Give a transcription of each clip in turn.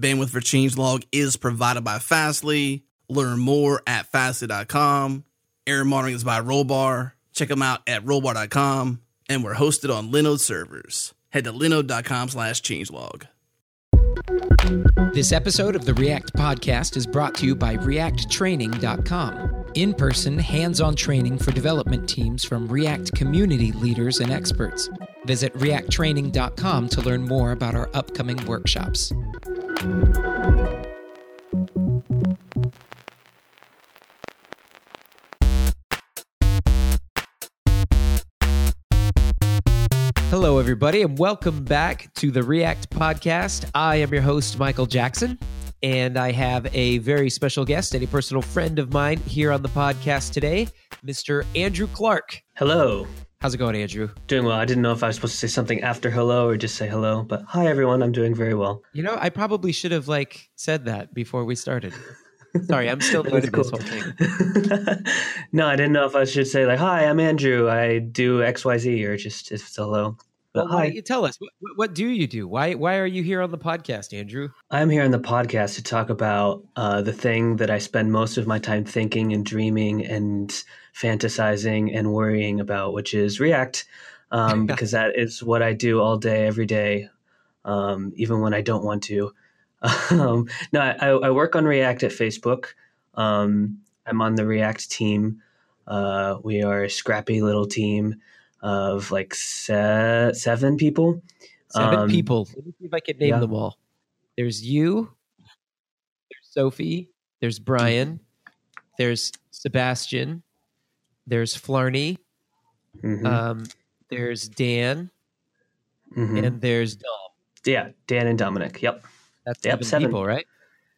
Bandwidth for changelog is provided by Fastly. Learn more at fastly.com. Error monitoring is by Rollbar. Check them out at rollbar.com. And we're hosted on Linode servers. Head to linode.com slash changelog. This episode of the React Podcast is brought to you by ReactTraining.com. In person, hands on training for development teams from React community leaders and experts. Visit ReactTraining.com to learn more about our upcoming workshops. Hello, everybody, and welcome back to the React Podcast. I am your host, Michael Jackson, and I have a very special guest and a personal friend of mine here on the podcast today, Mr. Andrew Clark. Hello. How's it going, Andrew? Doing well. I didn't know if I was supposed to say something after hello or just say hello, but hi everyone. I'm doing very well. You know, I probably should have like said that before we started. Sorry, I'm still new to this whole thing. no, I didn't know if I should say like, "Hi, I'm Andrew. I do X Y Z or just if it's hello. But well, why don't you tell us what, what, do you do? Why why are you here on the podcast, Andrew? I'm here on the podcast to talk about uh, the thing that I spend most of my time thinking and dreaming and fantasizing and worrying about, which is React, um, because that is what I do all day, every day, um, even when I don't want to. Um, no, I, I, work on React at Facebook. Um, I'm on the React team. Uh, we are a scrappy little team of like se- seven people. Seven um, people. Let me see if I can name yeah. them all. There's you. There's Sophie. There's Brian. There's Sebastian. There's Flarnie. Mm-hmm. Um, there's Dan. Mm-hmm. And there's Dom. Yeah, Dan and Dominic. Yep. That's yep, seven, seven people, right?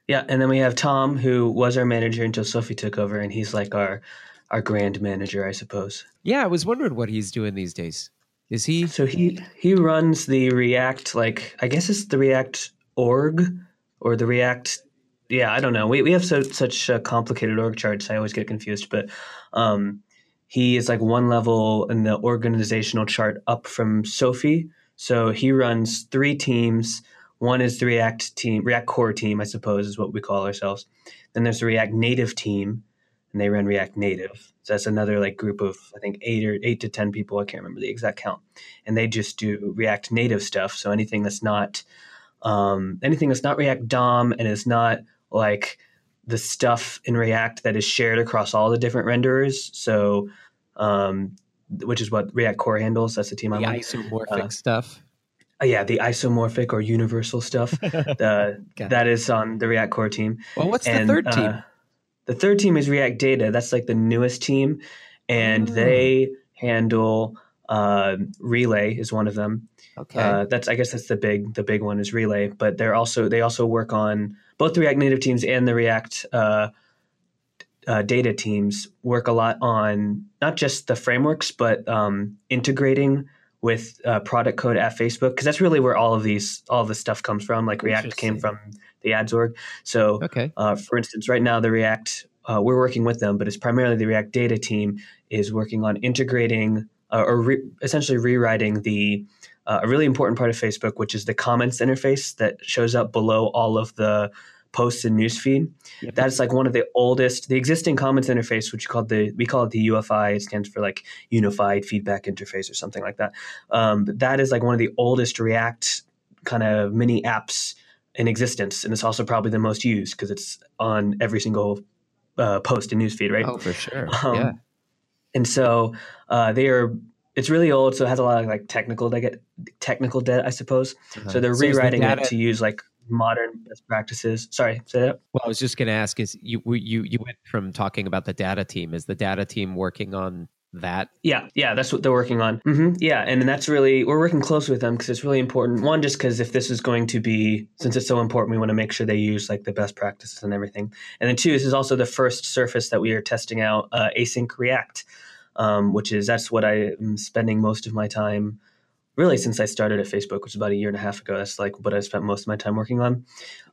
Yeah, and then we have Tom, who was our manager until Sophie took over, and he's like our our grand manager, I suppose. Yeah, I was wondering what he's doing these days. Is he? So he he runs the React, like I guess it's the React org or the React. Yeah, I don't know. We we have so such uh, complicated org charts. I always get confused, but um, he is like one level in the organizational chart up from Sophie. So he runs three teams. One is the React team, React core team, I suppose is what we call ourselves. Then there's the React native team, and they run React Native. So that's another like group of I think eight or eight to ten people. I can't remember the exact count, and they just do React Native stuff. So anything that's not um, anything that's not React DOM and is not like the stuff in React that is shared across all the different renderers. So um, which is what React Core handles. That's the team I'm on. Isomorphic uh, stuff. Uh, yeah, the isomorphic or universal stuff. the, that is on the React Core team. Well, what's and, the third team? Uh, the third team is React Data. That's like the newest team, and oh. they handle uh, Relay is one of them. Okay, uh, that's I guess that's the big the big one is Relay. But they're also they also work on both the React Native teams and the React uh, uh, data teams work a lot on not just the frameworks but um, integrating with uh, product code at Facebook because that's really where all of these all of this stuff comes from. Like React came from the ads org. So, okay. Uh, for instance, right now the React uh, we're working with them, but it's primarily the React data team is working on integrating uh, or re- essentially rewriting the uh, a really important part of Facebook, which is the comments interface that shows up below all of the posts and newsfeed. Yep. That's like one of the oldest, the existing comments interface, which called the we call it the UFI. It stands for like Unified Feedback Interface or something like that. Um, that is like one of the oldest React kind of mini apps in existence, and it's also probably the most used because it's on every single uh, post and newsfeed, right? Oh, for sure. Um, yeah. And so uh, they are. It's really old, so it has a lot of like technical debt, technical debt, I suppose. Uh-huh. So they're so rewriting the data- it to use like modern best practices. Sorry, say that. Well, I was just going to ask: Is you you you went from talking about the data team? Is the data team working on that? Yeah, yeah, that's what they're working on. Mm-hmm. Yeah, and that's really we're working close with them because it's really important. One, just because if this is going to be since it's so important, we want to make sure they use like the best practices and everything. And then two, this is also the first surface that we are testing out, uh, async React, um, which is that's what I am spending most of my time. Really, since I started at Facebook, which was about a year and a half ago, that's like what I spent most of my time working on.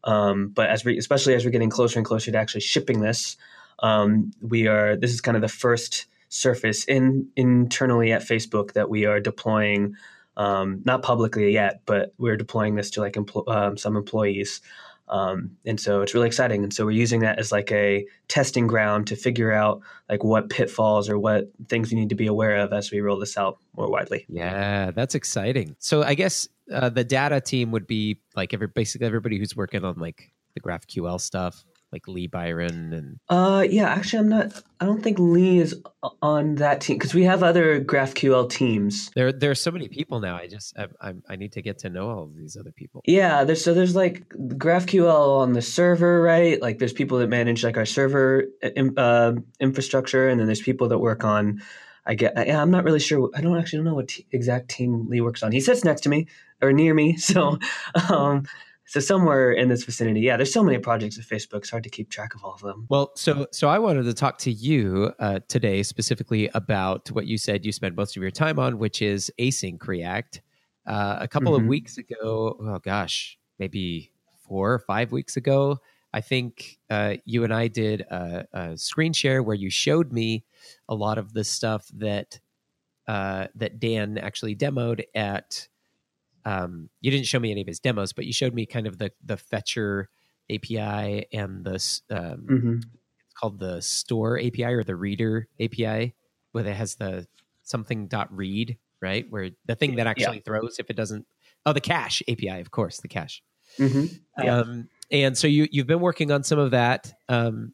Um, but as we, especially as we're getting closer and closer to actually shipping this, um, we are. This is kind of the first surface in internally at Facebook that we are deploying, um, not publicly yet, but we're deploying this to like empl- um, some employees. Um, and so it's really exciting. And so we're using that as like a testing ground to figure out like what pitfalls or what things we need to be aware of as we roll this out more widely. Yeah, that's exciting. So I guess uh, the data team would be like every basically everybody who's working on like the GraphQL stuff, like Lee Byron and uh yeah actually i'm not i don't think lee is on that team because we have other graphql teams there there are so many people now i just I, I, I need to get to know all of these other people yeah there's so there's like graphql on the server right like there's people that manage like our server uh, infrastructure and then there's people that work on I get. Yeah, I'm not really sure. I don't actually know what t- exact team Lee works on. He sits next to me or near me, so um, so somewhere in this vicinity yeah there's so many projects at facebook it's hard to keep track of all of them well so so i wanted to talk to you uh, today specifically about what you said you spend most of your time on which is async react uh, a couple mm-hmm. of weeks ago oh gosh maybe four or five weeks ago i think uh, you and i did a, a, screen share where you showed me a lot of the stuff that uh, that dan actually demoed at um, you didn't show me any of his demos, but you showed me kind of the the fetcher API and the um, mm-hmm. it's called the store API or the reader API, where it has the something dot read right, where the thing that actually yeah. throws if it doesn't. Oh, the cache API, of course, the cache. Mm-hmm. Yeah. Um, and so you you've been working on some of that. Um,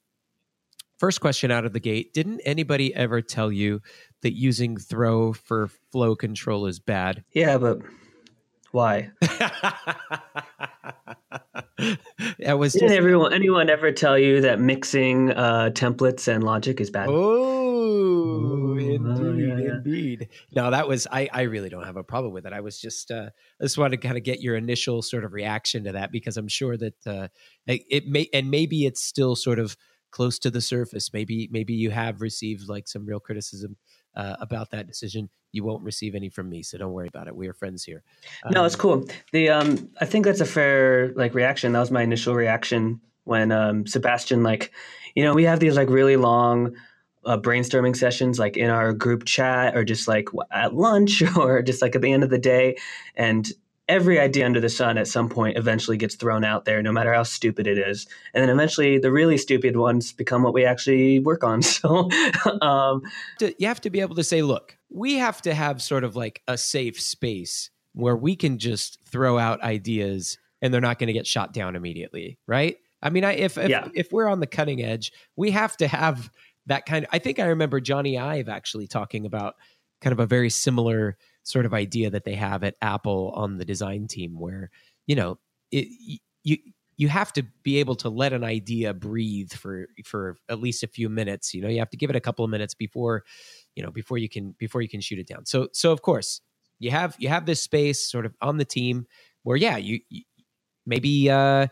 first question out of the gate: Didn't anybody ever tell you that using throw for flow control is bad? Yeah, but why? that was Didn't everyone anyone ever tell you that mixing uh, templates and logic is bad? Oh, indeed, oh, yeah, yeah. indeed. No, that was I. I really don't have a problem with it. I was just uh, I just wanted to kind of get your initial sort of reaction to that because I'm sure that uh, it may and maybe it's still sort of close to the surface. Maybe maybe you have received like some real criticism uh, about that decision. You won't receive any from me, so don't worry about it. We are friends here. Um, no, it's cool. The um, I think that's a fair like reaction. That was my initial reaction when um, Sebastian like, you know, we have these like really long. Uh, brainstorming sessions like in our group chat or just like at lunch or just like at the end of the day and every idea under the sun at some point eventually gets thrown out there, no matter how stupid it is. And then eventually the really stupid ones become what we actually work on. So um, you have to be able to say, look, we have to have sort of like a safe space where we can just throw out ideas and they're not going to get shot down immediately, right? I mean, I, if if, yeah. if we're on the cutting edge, we have to have that kind of. I think I remember Jony Ive actually talking about kind of a very similar sort of idea that they have at Apple on the design team, where you know it, you you have to be able to let an idea breathe for for at least a few minutes. You know, you have to give it a couple of minutes before you know before you can before you can shoot it down. So so of course you have you have this space sort of on the team where yeah you, you maybe uh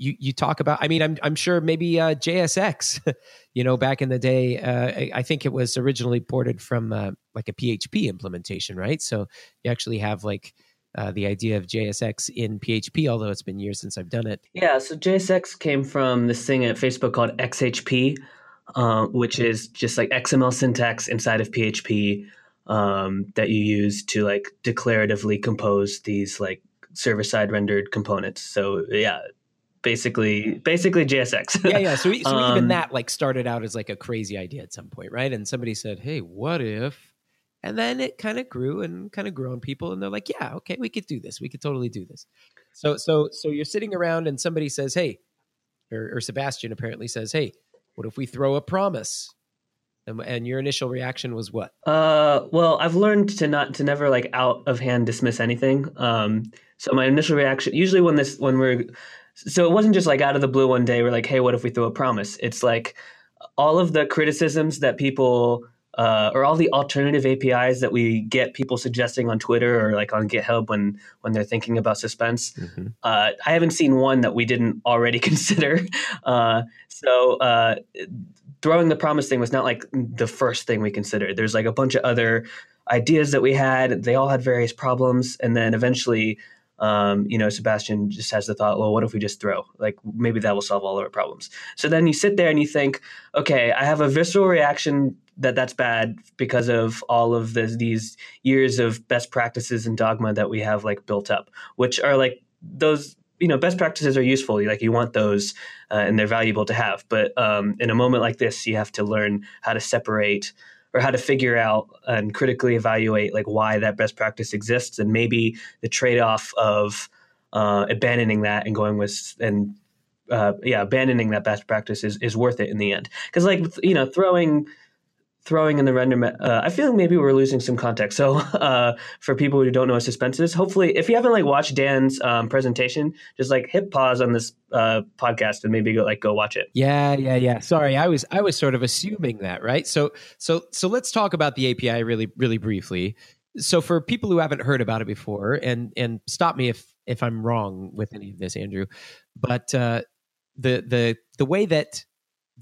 you you talk about. I mean, I'm I'm sure maybe uh, JSX, you know, back in the day, uh, I, I, think it was originally ported from uh, like a PHP implementation, right? So you actually have like. Uh, the idea of JSX in PHP, although it's been years since I've done it. Yeah, so JSX came from this thing at Facebook called XHP, uh, which is just like XML syntax inside of PHP um, that you use to like declaratively compose these like server side rendered components. So yeah, basically basically JSX. yeah, yeah. So, so um, even that like started out as like a crazy idea at some point, right? And somebody said, "Hey, what if?" And then it kind of grew and kind of grew on people, and they're like, "Yeah, okay, we could do this. We could totally do this." So, so, so you're sitting around, and somebody says, "Hey," or, or Sebastian apparently says, "Hey, what if we throw a promise?" And, and your initial reaction was what? Uh, well, I've learned to not to never like out of hand dismiss anything. Um, so my initial reaction, usually when this when we're so it wasn't just like out of the blue one day we're like hey what if we throw a promise? It's like all of the criticisms that people uh, or all the alternative apis that we get people suggesting on twitter or like on github when when they're thinking about suspense mm-hmm. uh, i haven't seen one that we didn't already consider. Uh, so uh, throwing the promise thing was not like the first thing we considered. There's like a bunch of other ideas that we had. They all had various problems. And then eventually um, you know, Sebastian just has the thought, well, what if we just throw? Like maybe that will solve all of our problems. So then you sit there and you think, okay, I have a visceral reaction that that's bad because of all of the, these years of best practices and dogma that we have like built up, which are like those you know best practices are useful like you want those uh, and they're valuable to have but um, in a moment like this you have to learn how to separate or how to figure out and critically evaluate like why that best practice exists and maybe the trade-off of uh, abandoning that and going with and uh, yeah abandoning that best practice is, is worth it in the end. Because like you know throwing throwing in the render. Uh, I feel like maybe we're losing some context. So uh, for people who don't know what suspense is, hopefully, if you haven't like watched Dan's um, presentation, just like hit pause on this uh, podcast and maybe go like go watch it. Yeah, yeah, yeah. Sorry, I was I was sort of assuming that, right? So so so let's talk about the API really really briefly. So for people who haven't heard about it before, and and stop me if if I'm wrong with any of this, Andrew, but uh, the the the way that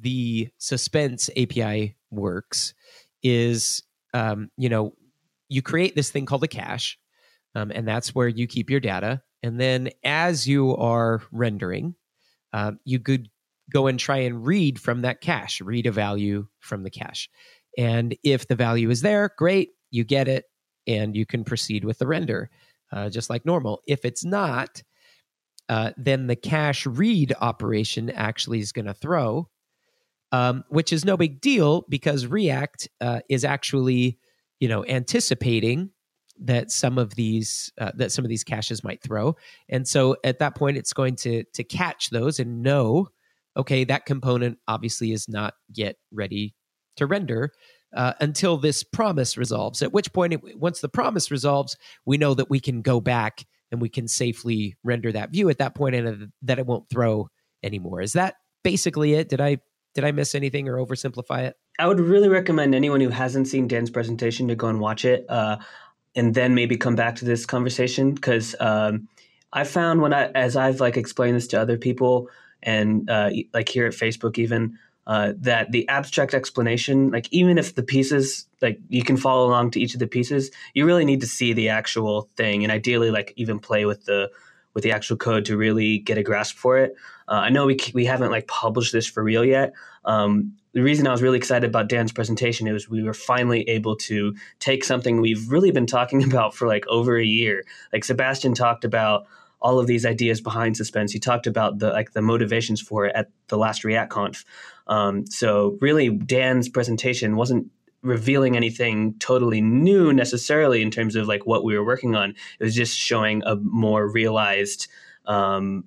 the suspense API works is, um, you know, you create this thing called a cache, um, and that's where you keep your data. And then as you are rendering, uh, you could go and try and read from that cache, read a value from the cache. And if the value is there, great, you get it, and you can proceed with the render uh, just like normal. If it's not, uh, then the cache read operation actually is going to throw um, which is no big deal because React uh, is actually, you know, anticipating that some of these uh, that some of these caches might throw, and so at that point, it's going to to catch those and know, okay, that component obviously is not yet ready to render. Uh, until this promise resolves. At which point, it, once the promise resolves, we know that we can go back and we can safely render that view at that point, and that it won't throw anymore. Is that basically it? Did I did I miss anything or oversimplify it? I would really recommend anyone who hasn't seen Dan's presentation to go and watch it, uh, and then maybe come back to this conversation because um, I found when I, as I've like explained this to other people and uh, like here at Facebook even. Uh, that the abstract explanation, like even if the pieces, like you can follow along to each of the pieces, you really need to see the actual thing, and ideally, like even play with the with the actual code to really get a grasp for it. Uh, I know we we haven't like published this for real yet. Um, the reason I was really excited about Dan's presentation is we were finally able to take something we've really been talking about for like over a year. Like Sebastian talked about all of these ideas behind suspense. He talked about the like the motivations for it at the last React Conf. Um, so really, Dan's presentation wasn't revealing anything totally new necessarily in terms of like what we were working on. It was just showing a more realized um,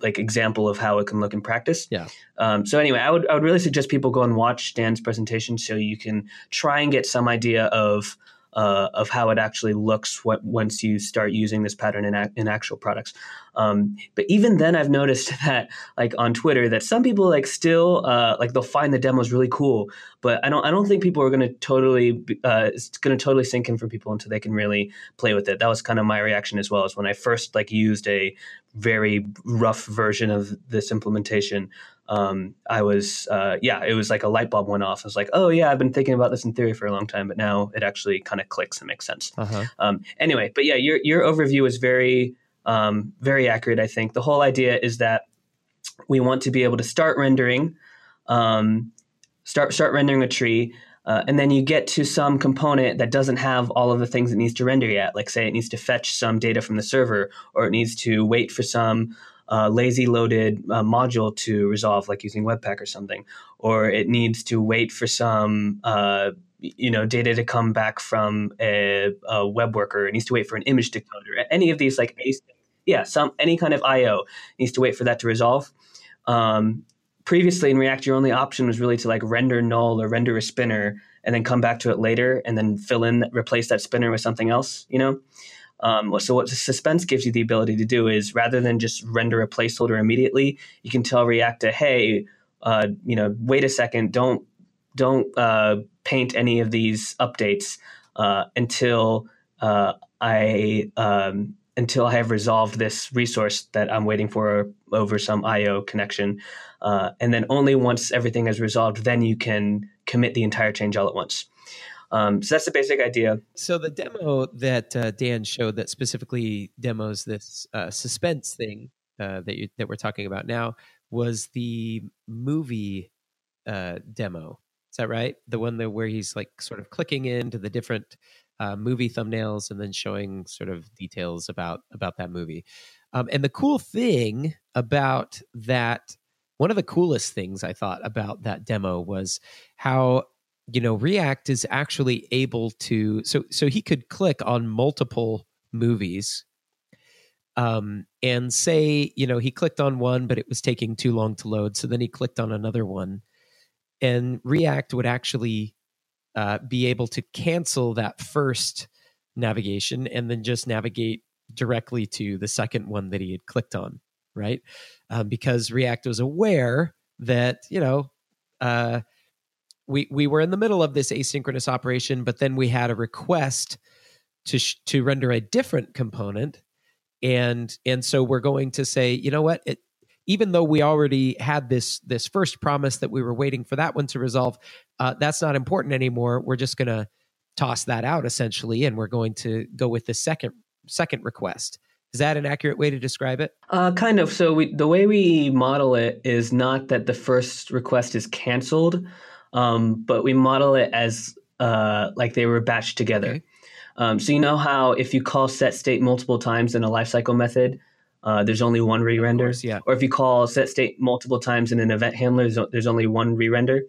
like example of how it can look in practice. Yeah. Um, so anyway, I would I would really suggest people go and watch Dan's presentation so you can try and get some idea of uh, of how it actually looks what, once you start using this pattern in, in actual products. Um, but even then, I've noticed that like on Twitter that some people like still uh, like they'll find the demos really cool, but I don't I don't think people are going to totally uh, it's going to totally sink in for people until they can really play with it. That was kind of my reaction as well as when I first like used a very rough version of this implementation um, I was, uh, yeah, it was like a light bulb went off. I was like, oh yeah, I've been thinking about this in theory for a long time, but now it actually kind of clicks and makes sense. Uh-huh. Um, anyway, but yeah, your your overview is very um, very accurate. I think the whole idea is that we want to be able to start rendering, um, start start rendering a tree. Uh, and then you get to some component that doesn't have all of the things it needs to render yet. Like, say, it needs to fetch some data from the server, or it needs to wait for some uh, lazy loaded uh, module to resolve, like using Webpack or something, or it needs to wait for some uh, you know data to come back from a, a, web worker. It needs to wait for an image decoder. Any of these like yeah, some any kind of I/O needs to wait for that to resolve. Um, previously in React, your only option was really to like render null or render a spinner and then come back to it later and then fill in replace that spinner with something else. You know. Um, so what suspense gives you the ability to do is rather than just render a placeholder immediately, you can tell React to, hey, uh, you know, wait a second, don't don't uh, paint any of these updates uh, until uh, I um, until I have resolved this resource that I'm waiting for over some I/O connection, uh, and then only once everything is resolved, then you can commit the entire change all at once. Um, so that's the basic idea. So the demo that uh, Dan showed that specifically demos this uh, suspense thing uh, that you, that we're talking about now was the movie uh, demo. Is that right? The one that where he's like sort of clicking into the different uh, movie thumbnails and then showing sort of details about about that movie. Um, and the cool thing about that, one of the coolest things I thought about that demo was how you know React is actually able to so so he could click on multiple movies um, and say you know he clicked on one but it was taking too long to load so then he clicked on another one. And react would actually uh, be able to cancel that first navigation and then just navigate directly to the second one that he had clicked on right? Um, because react was aware that you know uh, we we were in the middle of this asynchronous operation but then we had a request to sh- to render a different component. And and so we're going to say you know what? It, even though we already had this this first promise that we were waiting for that one to resolve uh, that's not important anymore. We're just going to toss that out essentially and we're going to go with the second second request. Is that an accurate way to describe it? Uh, kind of. So we, the way we model it is not that the first request is canceled um, but we model it as uh, like they were batched together okay. Um, so you know how if you call set state multiple times in a lifecycle method, uh, there's only one re-render. Course, yeah. Or if you call set state multiple times in an event handler, there's, there's only one re-render.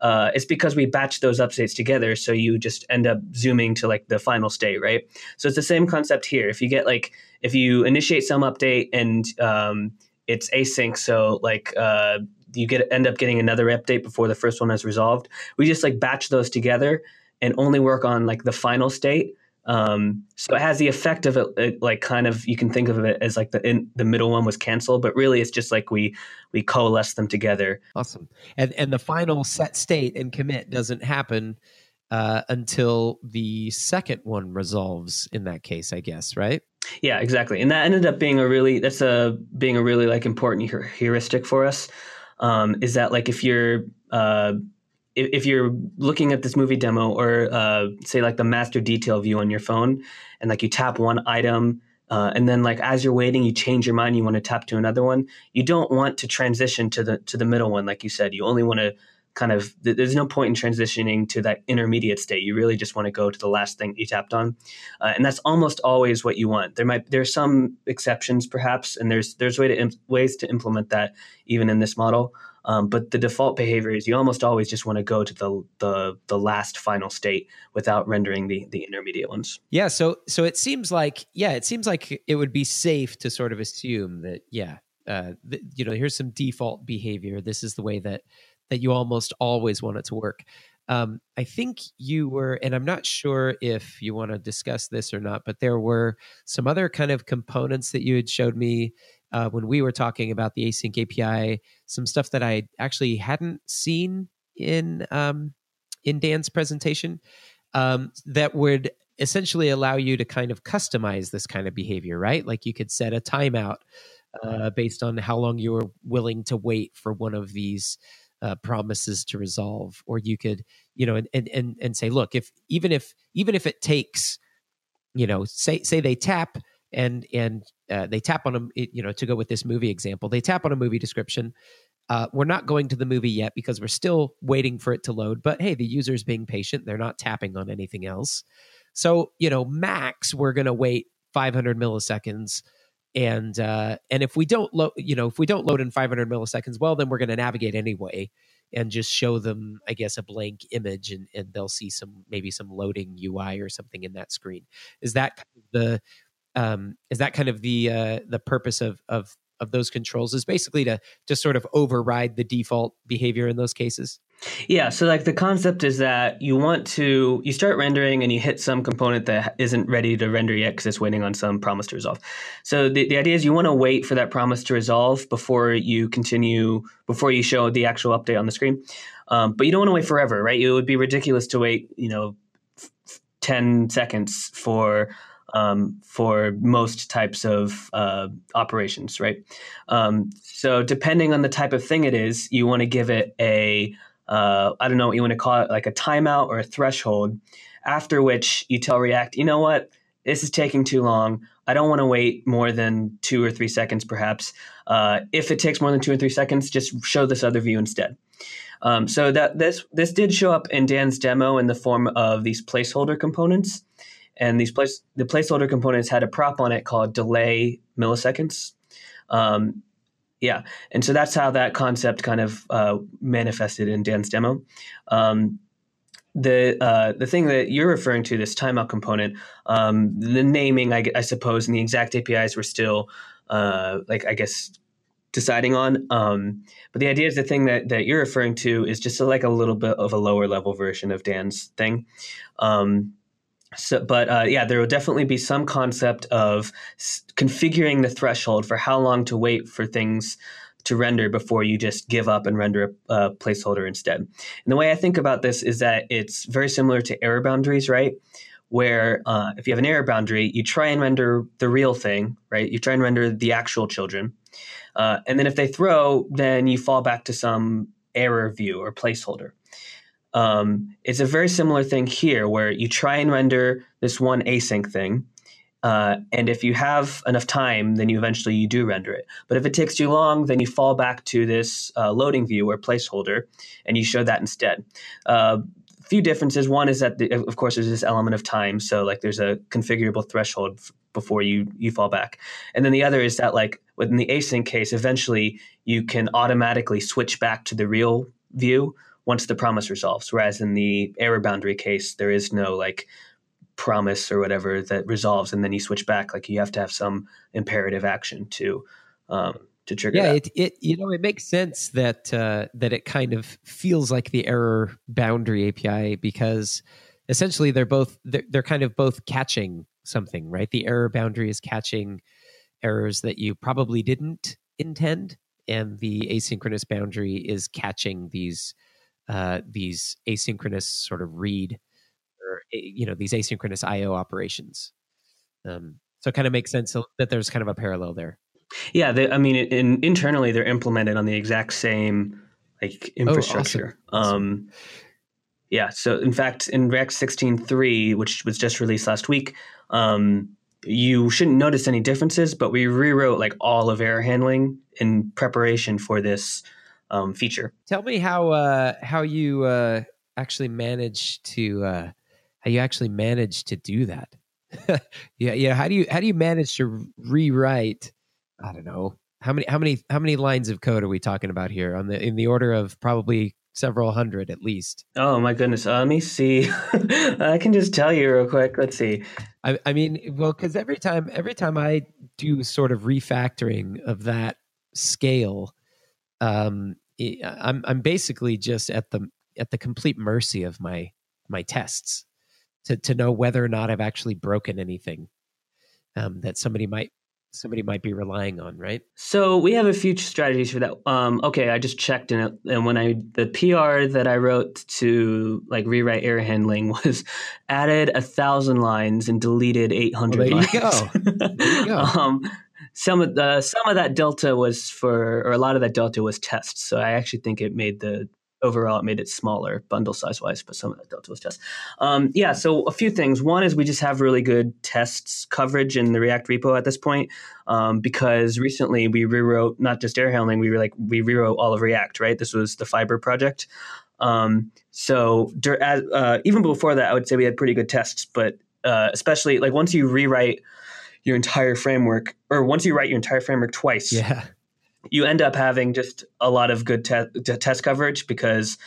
Uh, it's because we batch those updates together, so you just end up zooming to like the final state, right? So it's the same concept here. If you get like if you initiate some update and um, it's async, so like uh, you get end up getting another update before the first one is resolved. We just like batch those together and only work on like the final state um, so it has the effect of it, it, like kind of you can think of it as like the in, the middle one was canceled, but really it's just like we we coalesce them together. Awesome. And and the final set state and commit doesn't happen uh, until the second one resolves. In that case, I guess, right? Yeah, exactly. And that ended up being a really that's a being a really like important heuristic for us. Um, is that like if you're uh, if, you're looking at this movie demo or uh, say like the master detail view on your phone and like you tap one item uh, and then like as you're waiting you change your mind you want to tap to another one you don't want to transition to the to the middle one like you said. You only want to kind of there's no point in transitioning to that intermediate state you really just want to go to the last thing you tapped on uh, and that's almost always what you want there might there's some exceptions perhaps and there's there's way to imp- ways to implement that even in this model um, but the default behavior is you almost always just want to go to the, the the last final state without rendering the the intermediate ones. Yeah. So so it seems like yeah, it seems like it would be safe to sort of assume that yeah, uh, th- you know, here's some default behavior. This is the way that that you almost always want it to work. Um, I think you were, and I'm not sure if you want to discuss this or not, but there were some other kind of components that you had showed me uh, when we were talking about the async API, some stuff that I actually hadn't seen in um, in Dan's presentation um, that would essentially allow you to kind of customize this kind of behavior, right? Like you could set a timeout uh, based on how long you were willing to wait for one of these uh, promises to resolve, or you could, you know, and, and and and say, look, if even if even if it takes, you know, say say they tap and and uh, they tap on a you know to go with this movie example they tap on a movie description uh, we're not going to the movie yet because we're still waiting for it to load but hey the user's being patient they're not tapping on anything else. So you know max we're going to wait 500 milliseconds and uh, and if we don't load you know if we don't load in 500 milliseconds well then we're going to navigate anyway and just show them i guess a blank image and, and they'll see some maybe some loading ui or something in that screen. Is that the um, is that kind of the uh, the purpose of of of those controls is basically to to sort of override the default behavior in those cases yeah so like the concept is that you want to you start rendering and you hit some component that isn't ready to render yet because it's waiting on some promise to resolve. So the, the idea is you want to wait for that promise to resolve before you continue before you show the actual update on the screen. Um, but you don't want to wait forever right? It would be ridiculous to wait you know 10 seconds for um, for most types of uh, operations, right? Um, so depending on the type of thing it is, you want to give it a uh, I don't know what you want to call it, like a timeout or a threshold, after which you tell React, you know what, this is taking too long. I don't want to wait more than two or three seconds, perhaps. Uh, if it takes more than two or three seconds, just show this other view instead. Um, so that this this did show up in Dan's demo in the form of these placeholder components. and these place the placeholder components had a prop on it called delay milliseconds. Um, yeah, and so that's how that concept kind of uh, manifested in Dan's demo. Um, the uh, the thing that you're referring to, this timeout component, um, the naming, I, I, suppose, and the exact APIs were still uh, like I guess deciding on. Um, but the idea is the thing that, that you're referring to is just like a little bit of a lower level version of Dan's thing. Um, so, but uh, yeah, there will definitely be some concept of s- configuring the threshold for how long to wait for things to render before you just give up and render a, a placeholder instead. And the way I think about this is that it's very similar to error boundaries, right? Where uh, if you have an error boundary, you try and render the real thing, right? You try and render the actual children. Uh, and then if they throw, then you fall back to some error view or placeholder. Um, it's a very similar thing here where you try and render this one async thing. Uh, and if you have enough time, then you eventually you do render it. But if it takes too long, then you fall back to this uh, loading view or placeholder, and you show that instead. Uh, few differences. One is that, the, of course, there's this element of time. So like there's a configurable threshold before you you fall back, and then the other is that like within the async case, eventually you can automatically switch back to the real view once the promise resolves. Whereas in the error boundary case, there is no like promise or whatever that resolves, and then you switch back. Like you have to have some imperative action to um, to trigger. Yeah, it, it you know it makes sense that uh, that it kind of feels like the error boundary API because essentially they're both they're, they're kind of both catching something, right? The error boundary is catching errors that you probably didn't intend, and the asynchronous boundary is catching these uh, these asynchronous sort of read or you know these asynchronous IO operations. Um, so it kind of makes sense that there's kind of a parallel there. Yeah, they, I mean, in, internally they're implemented on the exact same like infrastructure. Oh, awesome. Um, yeah, so in fact, in React 16.3, which was just released last week, um, you shouldn't notice any differences, but we rewrote like all of error handling in preparation for this um, feature. Tell me how uh, how you uh, actually managed to uh, how you actually managed to do that. yeah, yeah. How do you how do you manage to rewrite? I don't know how many how many how many lines of code are we talking about here? On the in the order of probably several hundred at least. Oh my goodness. Uh, let me see. I can just tell you real quick. Let's see. I, I mean, well, because every time every time I do sort of refactoring of that scale, um, I'm I'm basically just at the at the complete mercy of my my tests to to know whether or not I've actually broken anything um, that somebody might somebody might be relying on, right? So we have a few strategies for that. Um, okay, I just checked it, and when I the PR that I wrote to like rewrite error handling was added a thousand lines and deleted eight hundred. Well, there, you go. there you go. um, some of the some of that delta was for or a lot of that delta was tests. So i actually think it made the overall it made it smaller bundle size wise but some of that delta was tests. Um, yeah so a few things. One is we just have really good tests coverage in the react repo at this point um, because recently we rewrote not just error handling we were like we rewrote all of react right? This was the fiber project. Um, so uh, even before that i would say we had pretty good tests but uh, especially like once you rewrite your entire framework, or once you write your entire framework twice, yeah, you end up having just a lot of good te- test coverage because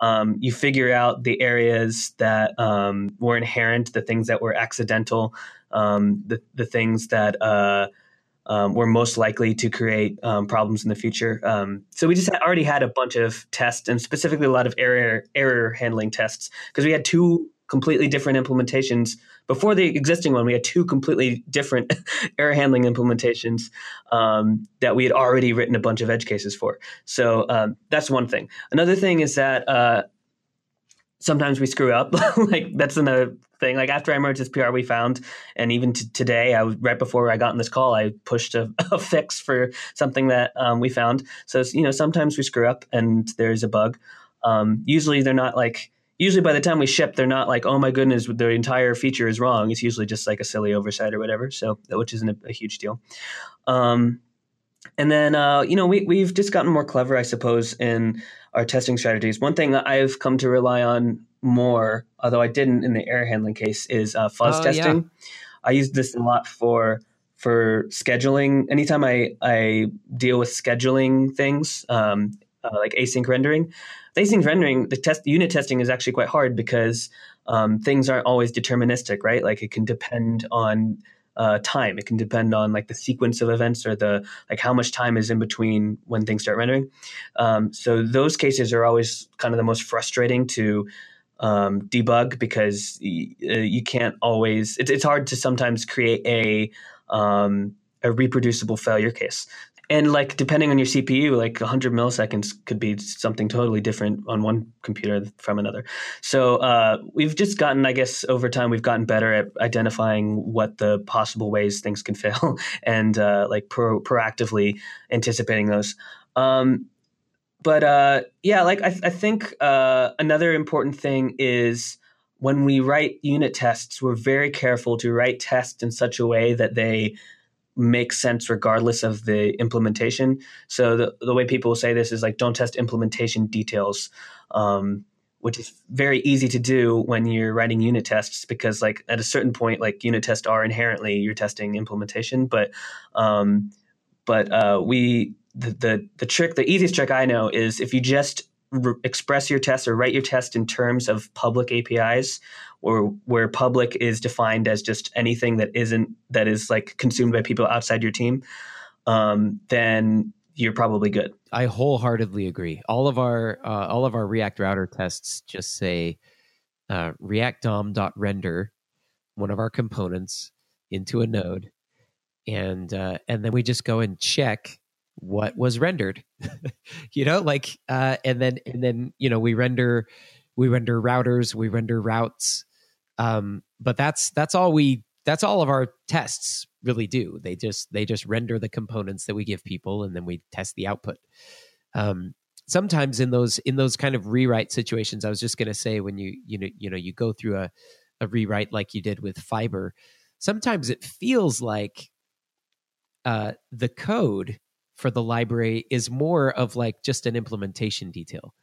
um, you figure out the areas that um, were inherent, the things that were accidental, um, the the things that uh, um, were most likely to create um, problems in the future. Um, so we just already had a bunch of tests, and specifically a lot of error error handling tests because we had two completely different implementations. Before the existing one, we had two completely different error handling implementations um, that we had already written a bunch of edge cases for. So um, that's one thing. Another thing is that uh, sometimes we screw up. like that's another thing. Like after I merged this PR, we found, and even t- today, I was right before I got on this call, I pushed a, a fix for something that um, we found. So you know, sometimes we screw up and there's a bug. Um, usually, they're not like usually by the time we ship, they're not like, oh my goodness, the entire feature is wrong. It's usually just like a silly oversight or whatever. So, which isn't a, a huge deal. Um, and then, uh, you know, we, we've just gotten more clever, I suppose, in our testing strategies. One thing I've come to rely on more, although I didn't in the error handling case, is uh, fuzz oh, testing. Yeah. I use this a lot for for scheduling. Anytime I I deal with scheduling things, um, uh, like async rendering, async rendering, the test unit testing is actually quite hard because um, things aren't always deterministic, right? Like it can depend on uh, time. It can depend on like the sequence of events or the like how much time is in between when things start rendering. Um, so those cases are always kind of the most frustrating to um, debug because y- uh, you can't always. It's, it's hard to sometimes create a um, a reproducible failure case and like depending on your CPU, like 100 milliseconds could be something totally different on one computer from another. So uh, we've just gotten, I guess, over time, we've gotten better at identifying what the possible ways things can fail and uh, like pro- proactively anticipating those. Um, but uh, yeah, like I, I think uh, another important thing is when we write unit tests, we're very careful to write tests in such a way that they makes sense regardless of the implementation. So the, the way people say this is like don't test implementation details, um, which is very easy to do when you're writing unit tests because like at a certain point, like unit tests are inherently you're testing implementation, but um, but uh, we the, the the trick the easiest trick I know is if you just re- express your test or write your test in terms of public APIs, or where public is defined as just anything that isn't that is like consumed by people outside your team, um, then you're probably good. I wholeheartedly agree. All of our uh, all of our React router tests just say uh, React DOM dot render one of our components into a node, and uh, and then we just go and check what was rendered. you know, like uh, and then and then you know we render we render routers, we render routes, um, but that's that's all we that's all of our tests really do. They just they just render the components that we give people, and then we test the output. Um, sometimes in those in those kind of rewrite situations, I was just going to say when you you know you know you go through a a rewrite like you did with Fiber, sometimes it feels like uh, the code for the library is more of like just an implementation detail,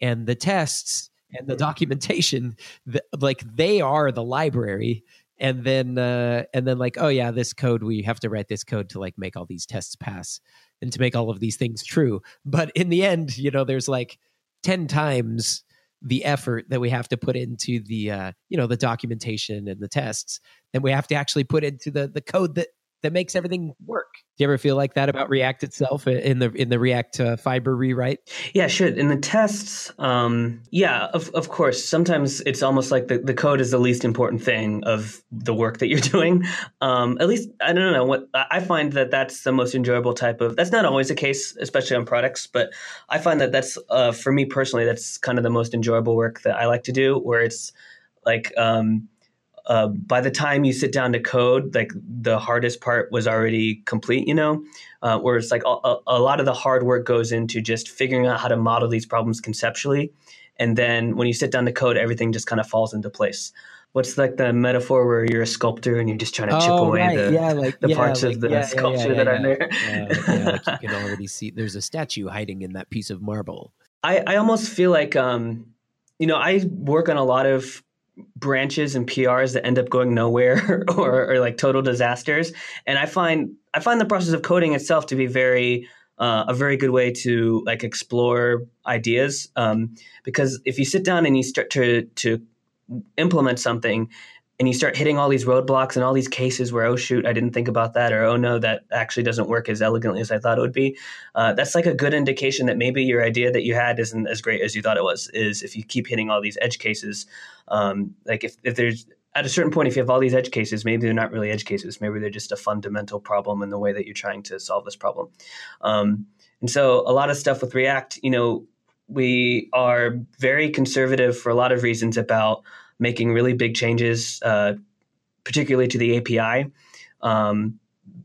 and the tests and the documentation the, like they are the library and then uh, and then like oh yeah this code we have to write this code to like make all these tests pass and to make all of these things true. But in the end you know there's like 10 times the effort that we have to put into the uh, you know the documentation and the tests then we have to actually put into the the code that that makes everything work. Do you ever feel like that about React itself in the in the React uh, Fiber rewrite? Yeah, sure. In the tests, um, yeah, of of course. Sometimes it's almost like the, the code is the least important thing of the work that you're doing. Um, at least I don't know what I find that that's the most enjoyable type of. That's not always the case, especially on products, but I find that that's uh, for me personally, that's kind of the most enjoyable work that I like to do, where it's like. Um, uh, by the time you sit down to code, like the hardest part was already complete, you know, uh, where it's like a, a, lot of the hard work goes into just figuring out how to model these problems conceptually. And then when you sit down to code, everything just kind of falls into place. What's like the metaphor where you're a sculptor and you're just trying to chip oh, away right. the, yeah, like, the yeah, parts like, of the yeah, sculpture that are there? like, like you can already see there's a statue hiding in that piece of marble. I, I almost feel like, um, you know, I work on a lot of branches and PRs that end up going nowhere or, or, like total disasters. And I find I find the process of coding itself to be very uh, a very good way to like explore ideas um, because if you sit down and you start to to implement something and you start hitting all these roadblocks and all these cases where oh shoot i didn't think about that or oh no that actually doesn't work as elegantly as i thought it would be uh, that's like a good indication that maybe your idea that you had isn't as great as you thought it was is if you keep hitting all these edge cases um, like if, if there's at a certain point if you have all these edge cases maybe they're not really edge cases maybe they're just a fundamental problem in the way that you're trying to solve this problem um, and so a lot of stuff with react you know we are very conservative for a lot of reasons about making really big changes, uh, particularly to the API, um,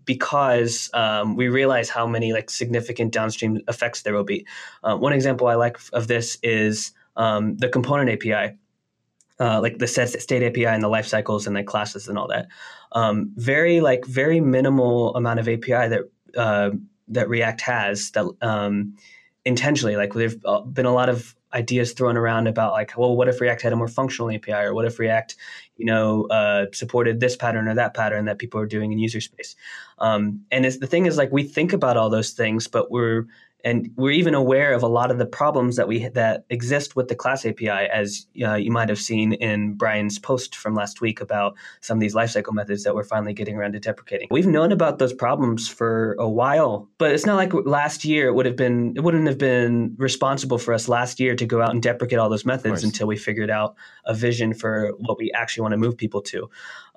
because um, we realize how many like significant downstream effects there will be. Uh, one example I like of this is um, the component API. Uh, like the set state API and the life cycles and the classes and all that. Um, very like very minimal amount of API that uh, that React has that um, intentionally like there've uh, been a lot of ideas thrown around about like, well, what if React had a more functional API, or what if React, you know, uh, supported this pattern or that pattern that people are doing in user space. Um, and the thing is, like, we think about all those things, but we're and we're even aware of a lot of the problems that we that exist with the class API, as uh, you might have seen in Brian's post from last week about some of these lifecycle methods that we're finally getting around to deprecating. We've known about those problems for a while, but it's not like last year it would have been it wouldn't have been responsible for us last year to go out and deprecate all those methods until we figured out a vision for what we actually want to move people to.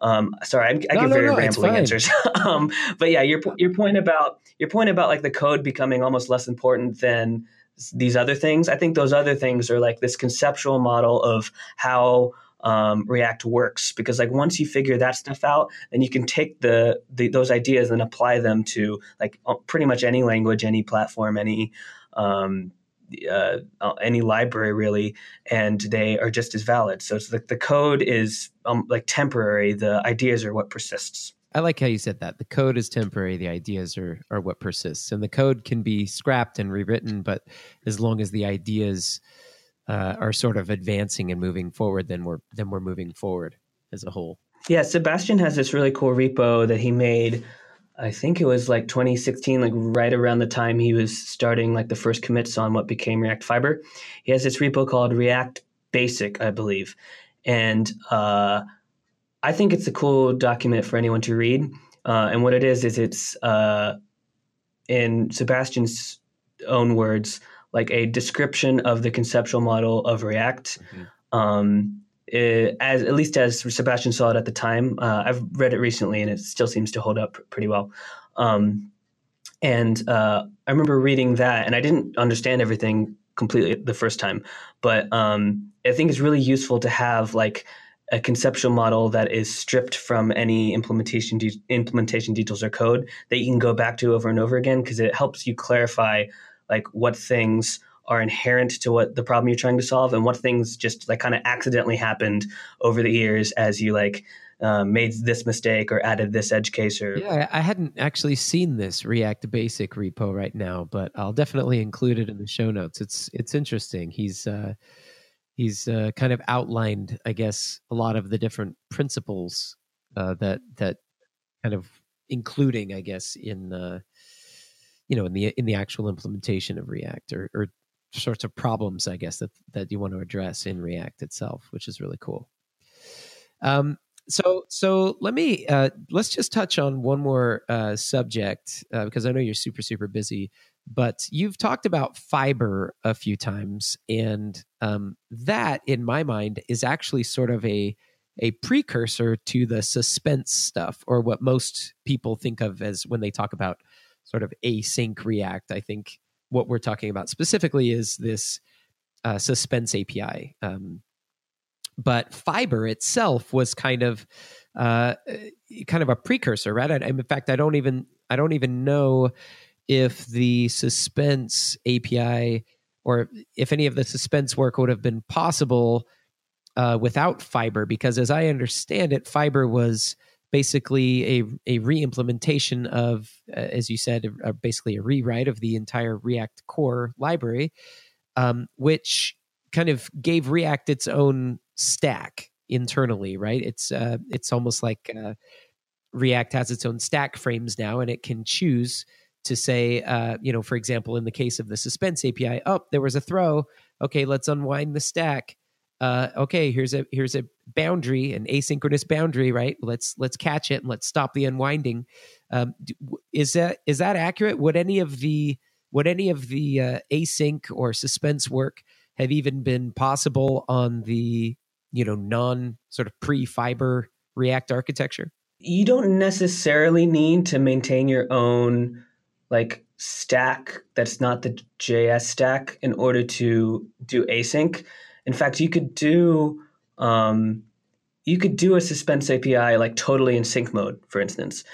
Um, sorry, I, I no, give no, very no, rambling answers. um, but yeah, your your point about your point about like the code becoming almost less important than these other things. I think those other things are like this conceptual model of how um, React works. Because like once you figure that stuff out, then you can take the, the those ideas and apply them to like pretty much any language, any platform, any um, uh, uh, any library really, and they are just as valid. So it's like the code is um, like temporary. The ideas are what persists. I like how you said that. The code is temporary. The ideas are are what persists, and the code can be scrapped and rewritten. But as long as the ideas uh, are sort of advancing and moving forward, then we're then we're moving forward as a whole. Yeah, Sebastian has this really cool repo that he made I think it was like 2016, like right around the time he was starting like the first commits on what became React Fiber. He has this repo called React Basic, I believe, and uh, I think it's a cool document for anyone to read. Uh, and what it is is it's uh, in Sebastian's own words, like a description of the conceptual model of React. Mm-hmm. Um, it, as at least as Sebastian saw it at the time. Uh, I've read it recently, and it still seems to hold up pretty well. Um, and uh, I remember reading that, and I didn't understand everything completely the first time, but um, I think it's really useful to have like a conceptual model that is stripped from any implementation de- implementation details or code that you can go back to over and over again because it helps you clarify like what things are inherent to what the problem you're trying to solve and what things just like kind of accidentally happened over the years as you like um, made this mistake or added this edge case or yeah i hadn't actually seen this react basic repo right now but i'll definitely include it in the show notes. It's it's interesting. He's uh he's uh, kind of outlined i guess a lot of the different principles uh, that that kind of including i guess in you know in the in the actual implementation of react or, or sorts of problems, I guess, that that you want to address in React itself, which is really cool. Um, so so let me uh, let's just touch on one more uh, subject uh, because I know you're super super busy, but you've talked about fiber a few times, and um, that in my mind is actually sort of a a precursor to the suspense stuff, or what most people think of as when they talk about sort of async React. I think what we're talking about specifically is this uh, suspense API. Um, but Fiber itself was kind of uh, kind of a precursor, right? I, in fact, I don't even I don't even know if the suspense API or if any of the suspense work would have been possible uh, without Fiber, because as I understand it, Fiber was basically a a re-implementation of, uh, as you said, basically a rewrite of the entire React core library, um, which kind of gave React its own stack internally. Right? It's uh, it's almost like uh, React has its own stack frames now, and it can choose to say, uh, you know, for example, in the case of the suspense API, oh, there was a throw. Okay, let's unwind the stack uh, okay, here's a here's a boundary, an asynchronous boundary, right? Let's let's catch it and let's stop the unwinding. Um, is that is that accurate? Would any of the would any of the uh, async or suspense work have even been possible on the you know non sort of pre fiber React architecture? You don't necessarily need to maintain your own like stack that's not the JS stack in order to do async in fact, you could do um, you could do a suspense API like totally in sync mode, for instance.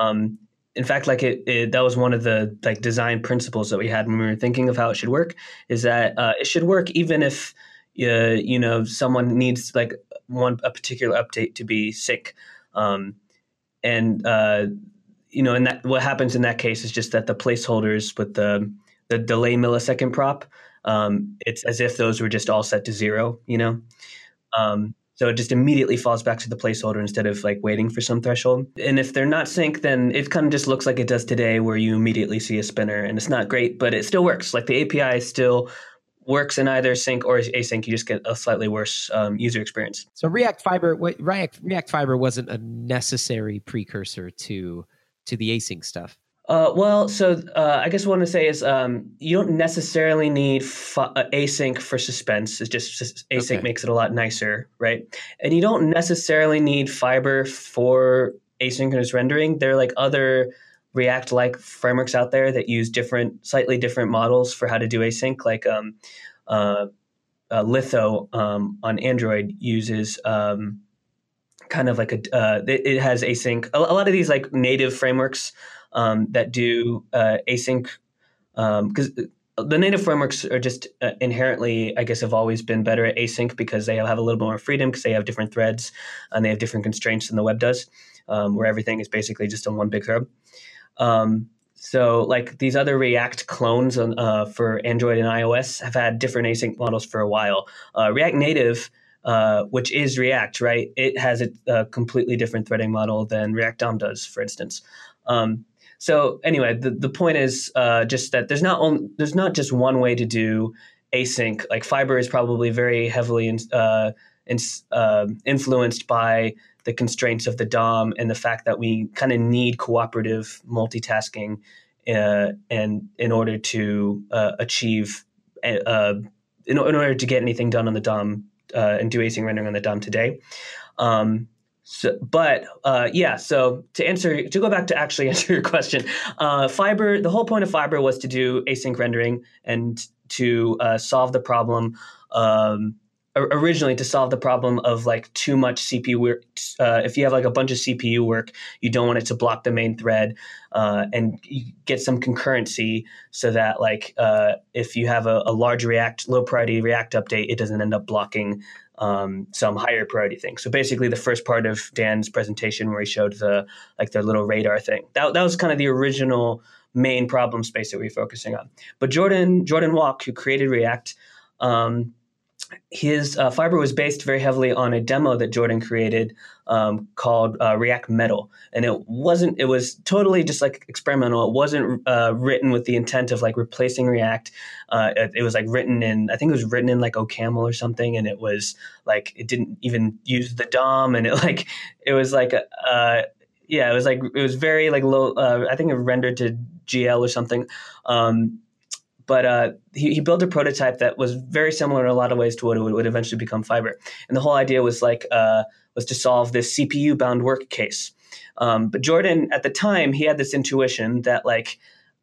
Um, in fact, like it, it, that was one of the like design principles that we had when we were thinking of how it should work. Is that uh, it should work even if uh, you know someone needs like one a particular update to be sync, um, and uh, you know, and that what happens in that case is just that the placeholders with the the delay millisecond prop, um, it's as if those were just all set to zero, you know? Um, so it just immediately falls back to the placeholder instead of like waiting for some threshold. And if they're not sync, then it kind of just looks like it does today, where you immediately see a spinner, and it's not great, but it still works. Like the API still works in either sync or async. You just get a slightly worse um, user experience. So React Fiber, React React Fiber wasn't a necessary precursor to to the async stuff. Uh, well, so uh, I guess what I want to say is um, you don't necessarily need uh, async for suspense. It's just async okay. makes it a lot nicer, right? And you don't necessarily need Fiber for asynchronous rendering. There are like other React-like frameworks out there that use different, slightly different models for how to do async. Like um, uh, uh, Litho um, on Android uses um, kind of like a it, it, has async. A, a lot of these like native frameworks um, that do uh, async because um, the native frameworks are just uh, inherently, I guess, have always been better at async because they have a little bit more freedom because they have different threads and they have different constraints than the web does, um, where everything is basically just on one big thread. Um, so, like these other React clones on, uh, for Android and iOS have had different async models for a while. Uh, React Native, uh, which is React, right? It has a, a, completely different threading model than React DOM does, for instance. Um, so anyway, the, the point is uh, just that there's not only, there's not just one way to do async. Like Fiber is probably very heavily in, uh, in, uh, influenced by the constraints of the DOM and the fact that we kind of need cooperative multitasking uh, and in order to uh, achieve uh, in, in, order to get anything done on the DOM and do async rendering on the DOM today. Um, so, but uh, yeah, so to answer, to go back to actually answer your question, uh, Fiber, the whole point of Fiber was to do async rendering and to uh, solve the problem. Um, originally, to solve the problem of like too much CPU work. Uh, if you have like a bunch of CPU work, you don't want it to block the main thread, uh, and get some concurrency so that like uh, if you have a, a large React low priority React update, it doesn't end up blocking um, some higher priority things. So basically, the first part of Dan's presentation where he showed the like their little radar thing that that was kind of the original main problem space that we were focusing on. But Jordan Jordan Walke, who created React, um, his uh, fiber was based very heavily on a demo that Jordan created um, called uh, React Metal, and it wasn't. It was totally just like experimental. It wasn't uh, written with the intent of like replacing React. Uh, it, it, was like written in. I think it was written in like OCaml or something, and it was like it didn't even use the DOM, and it like it was like uh, yeah, it was like it was very like low. Uh, I think it rendered to GL or something. Um, but uh, he, he, built a prototype that was very similar in a lot of ways to what would, would eventually become Fiber. And the whole idea was like uh, was to solve this CPU bound work case. Um, but Jordan, at the time, he had this intuition that like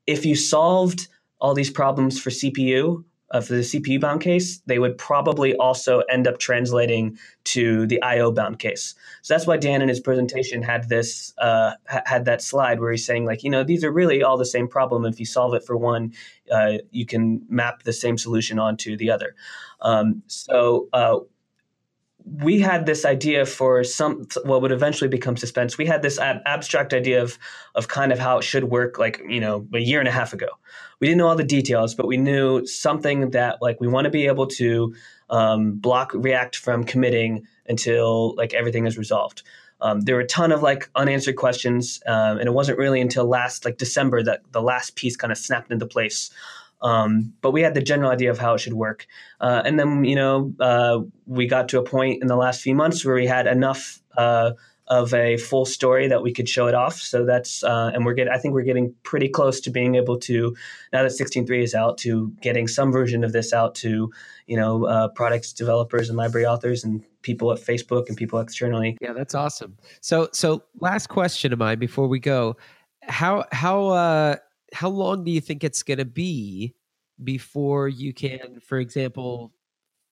if you solved all these problems for CPU, for the CPU bound case, they would probably also end up translating to the IO bound case. So that's why Dan in his presentation had this uh, had that slide where he's saying like, you know, these are really all the same problem. If you solve it for one, uh, you can map the same solution onto the other. Um, so uh, we had this idea for some what would eventually become suspense. We had this ab- abstract idea of of kind of how it should work, like you know, a year and a half ago. We didn't know all the details, but we knew something that like we want to be able to um, block React from committing until like everything is resolved. Um, there were a ton of like unanswered questions, um, and it wasn't really until last like December that the last piece kind of snapped into place. Um, but we had the general idea of how it should work. Uh, and then, you know, uh, we got to a point in the last few months where we had enough uh, of a full story that we could show it off. So that's, uh, and we're getting, I think we're getting pretty close to being able to, now that 16.3 is out, to getting some version of this out to, you know, uh, products developers and library authors and people at Facebook and people externally. Yeah, that's awesome. So, so last question of mine before we go, how, how, uh, how long do you think it's going to be before you can, for example,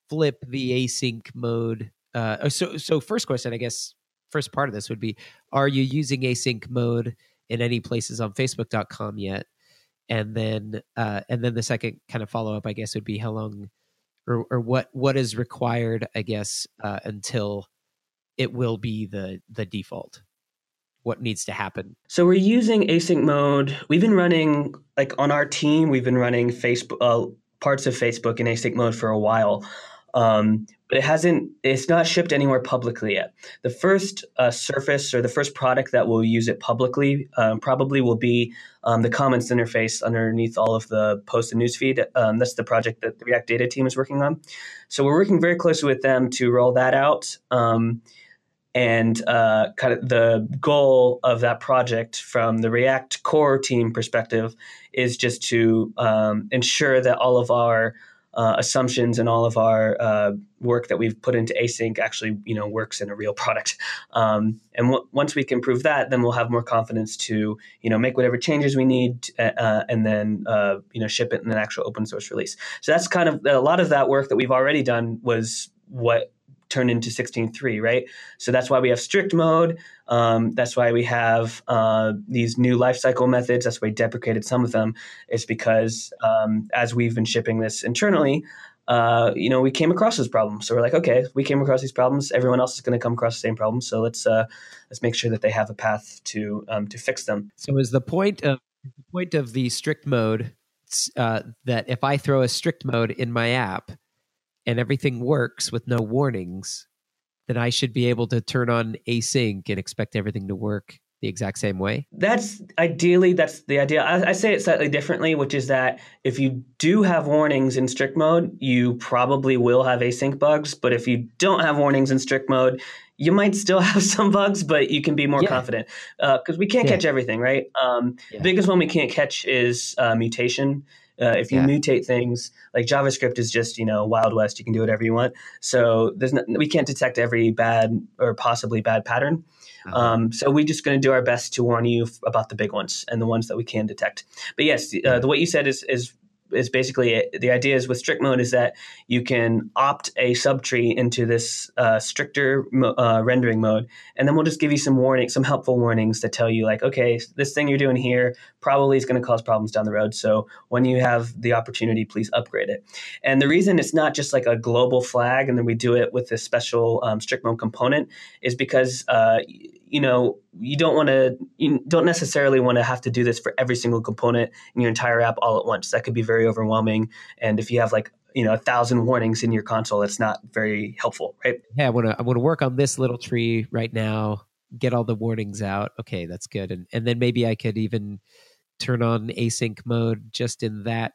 flip the async mode? Uh, so, so first question, I guess, first part of this would be: Are you using async mode in any places on Facebook.com yet? And then, uh, and then the second kind of follow up, I guess, would be how long, or, or what what is required, I guess, uh, until it will be the the default. What needs to happen? So we're using async mode. We've been running like on our team. We've been running Facebook uh, parts of Facebook in async mode for a while. Um, but it hasn't it's not shipped anywhere publicly yet the first uh, surface or the first product that will use it publicly um, probably will be um, the comments interface underneath all of the post and newsfeed um, that's the project that the react data team is working on so we're working very closely with them to roll that out um, and uh, kind of the goal of that project from the react core team perspective is just to um, ensure that all of our uh, assumptions and all of our uh, work that we've put into async actually you know works in a real product. Um, and w- once we can prove that then we'll have more confidence to you know make whatever changes we need uh, uh and then uh, you know ship it in an actual open source release. So that's kind of a lot of that work that we've already done was what turned into 16.3, right? So that's why we have strict mode. Um, that's why we have uh, these new lifecycle methods. That's why we deprecated some of them. Is because um, as we've been shipping this internally, uh, you know, we came across this problem. So we're like, okay, we came across these problems. Everyone else is going to come across the same problem. So let's uh, let's make sure that they have a path to um, to fix them. So is the point of the point of the strict mode uh, that if I throw a strict mode in my app, and everything works with no warnings, then I should be able to turn on async and expect everything to work the exact same way? That's ideally that's the idea. I, I, say it slightly differently, which is that if you do have warnings in strict mode, you probably will have async bugs. But if you don't have warnings in strict mode, you might still have some bugs, but you can be more yeah. confident because uh, we can't yeah. catch everything, right? Um, yeah. The biggest one we can't catch is uh, mutation. Uh, if you yeah. mutate things, like JavaScript is just you know Wild West, you can do whatever you want. So there's no, we can't detect every bad or possibly bad pattern. Uh-huh. Um, so we're just going to do our best to warn you f- about the big ones and the ones that we can detect. But yes, uh, the what you said is is is basically it. the idea is with strict mode is that you can opt a subtree into this uh, stricter uh, rendering mode, and then we'll just give you some warning, some helpful warnings that tell you like, okay, this thing you're doing here probably is going to cause problems down the road. So when you have the opportunity, please upgrade it. And the reason it's not just like a global flag, and then we do it with this special um, strict mode component, is because uh, you know you don't want to you don't necessarily want to have to do this for every single component in your entire app all at once. That could be very overwhelming. And if you have like you know a thousand warnings in your console it's not very helpful right? Yeah i want to i want to work on this little tree right now get all the warnings out. Okay that's good. And and then maybe i could even turn on async mode just in that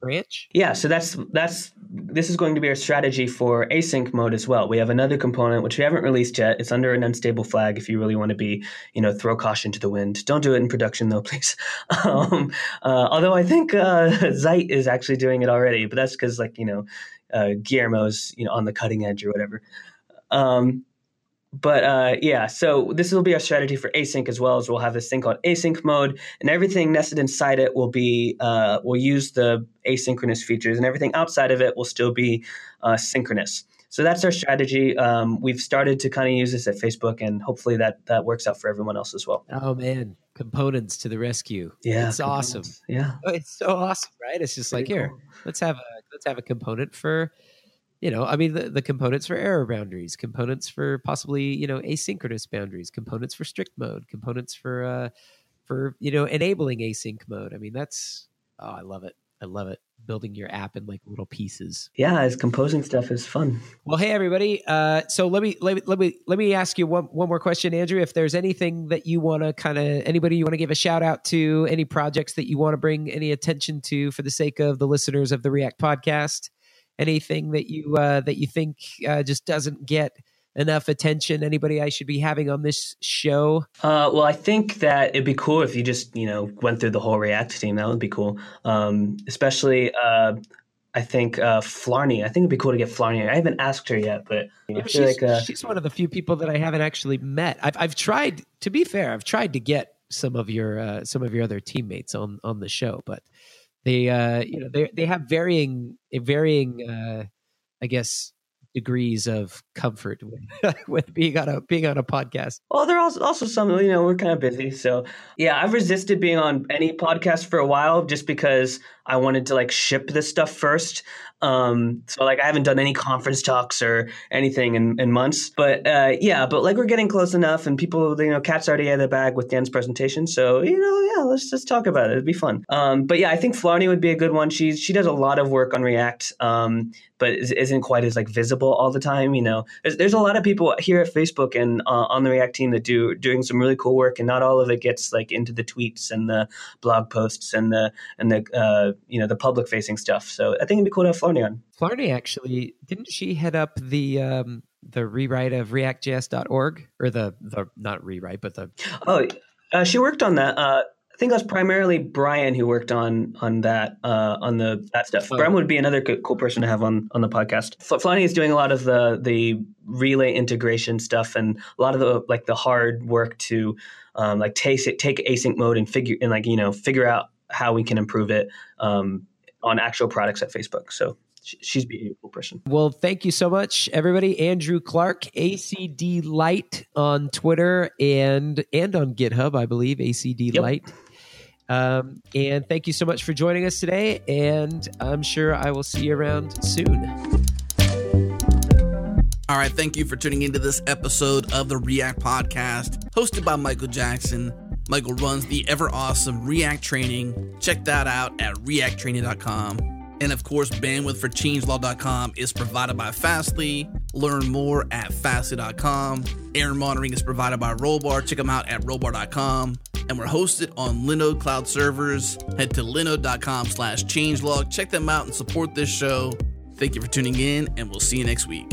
branch? Yeah, so that's that's this is going to be our strategy for async mode as well. We have another component which we haven't released yet. It's under an unstable flag. If you really want to be, you know, throw caution to the wind. Don't do it in production though, please. um, uh, although I think uh, Zeit is actually doing it already, but that's because like you know, uh, Guillermo's you know on the cutting edge or whatever. Um, but uh, yeah, so this will be our strategy for async as well as we'll have this thing called async mode, and everything nested inside it will be uh, will use the asynchronous features, and everything outside of it will still be uh, synchronous. So that's our strategy. Um, we've started to kind of use this at Facebook, and hopefully that that works out for everyone else as well. Oh man, components to the rescue! Yeah, it's awesome. Yeah, oh, it's so awesome, right? It's just Pretty like here, let's have a let's have a component for you know, I mean, the, the components for error boundaries, components for possibly, you know, asynchronous boundaries, components for strict mode, components for, uh, for, you know, enabling async mode. I mean, that's, oh, I love it. I love it. Building your app in like little pieces. Yeah, as composing stuff is fun. Well, hey everybody. Uh, so let me let me let me let me ask you one one more question, Andrew. If there's anything that you want to kind of anybody you want to give a shout out to, any projects that you want to bring any attention to for the sake of the listeners of the React podcast, anything that you uh, that you think uh, just doesn't get enough attention? Anybody I should be having on this show? Uh, well, I think that it'd be cool if you just you know went through the whole React team. That would be cool, um, especially. Uh, I think uh, Flarnie. I think it'd be cool to get Flarnie. I haven't asked her yet, but you know, she's, like, uh, she's one of the few people that I haven't actually met. I've I've tried. To be fair, I've tried to get some of your uh, some of your other teammates on on the show, but they uh, you know they they have varying varying uh, I guess degrees of comfort with, with being on a being on a podcast? Well, there are also, also some, you know, we're kind of busy. So, yeah, I've resisted being on any podcast for a while just because I wanted to like ship this stuff first. Um, so like I haven't done any conference talks or anything in, in months, but uh, yeah, but like we're getting close enough, and people, you know, cat's already out of the bag with Dan's presentation, so you know, yeah, let's just talk about it. It'd be fun. Um, but yeah, I think Flarnie would be a good one. She she does a lot of work on React. Um, but isn't quite as like visible all the time. You know, there's, there's a lot of people here at Facebook and uh, on the React team that do doing some really cool work, and not all of it gets like into the tweets and the blog posts and the and the uh, you know the public facing stuff. So I think it'd be cool to have Flarnie on. Flarnie actually didn't she head up the um, the rewrite of reactjs.org or the the not rewrite but the oh uh, she worked on that. Uh, I think it was primarily Brian who worked on on that uh, on the that stuff. Oh. Brian would be another cool person to have on on the podcast. Flarnie is doing a lot of the the relay integration stuff and a lot of the like the hard work to um, like take take async mode and figure and like you know figure out how we can improve it um, on actual products at Facebook. So she's a beautiful person. Well, thank you so much, everybody. Andrew Clark, acdlite on Twitter and and on GitHub, I believe. ACD yep. Light. Um, and thank you so much for joining us today. And I'm sure I will see you around soon. All right. Thank you for tuning into this episode of the React Podcast, hosted by Michael Jackson. Michael runs the ever awesome React training. Check that out at reacttraining.com. And of course, bandwidth for changelog.com is provided by Fastly. Learn more at fastly.com. Error monitoring is provided by Rollbar. Check them out at rollbar.com. And we're hosted on Linode cloud servers. Head to linode.com slash changelog. Check them out and support this show. Thank you for tuning in, and we'll see you next week.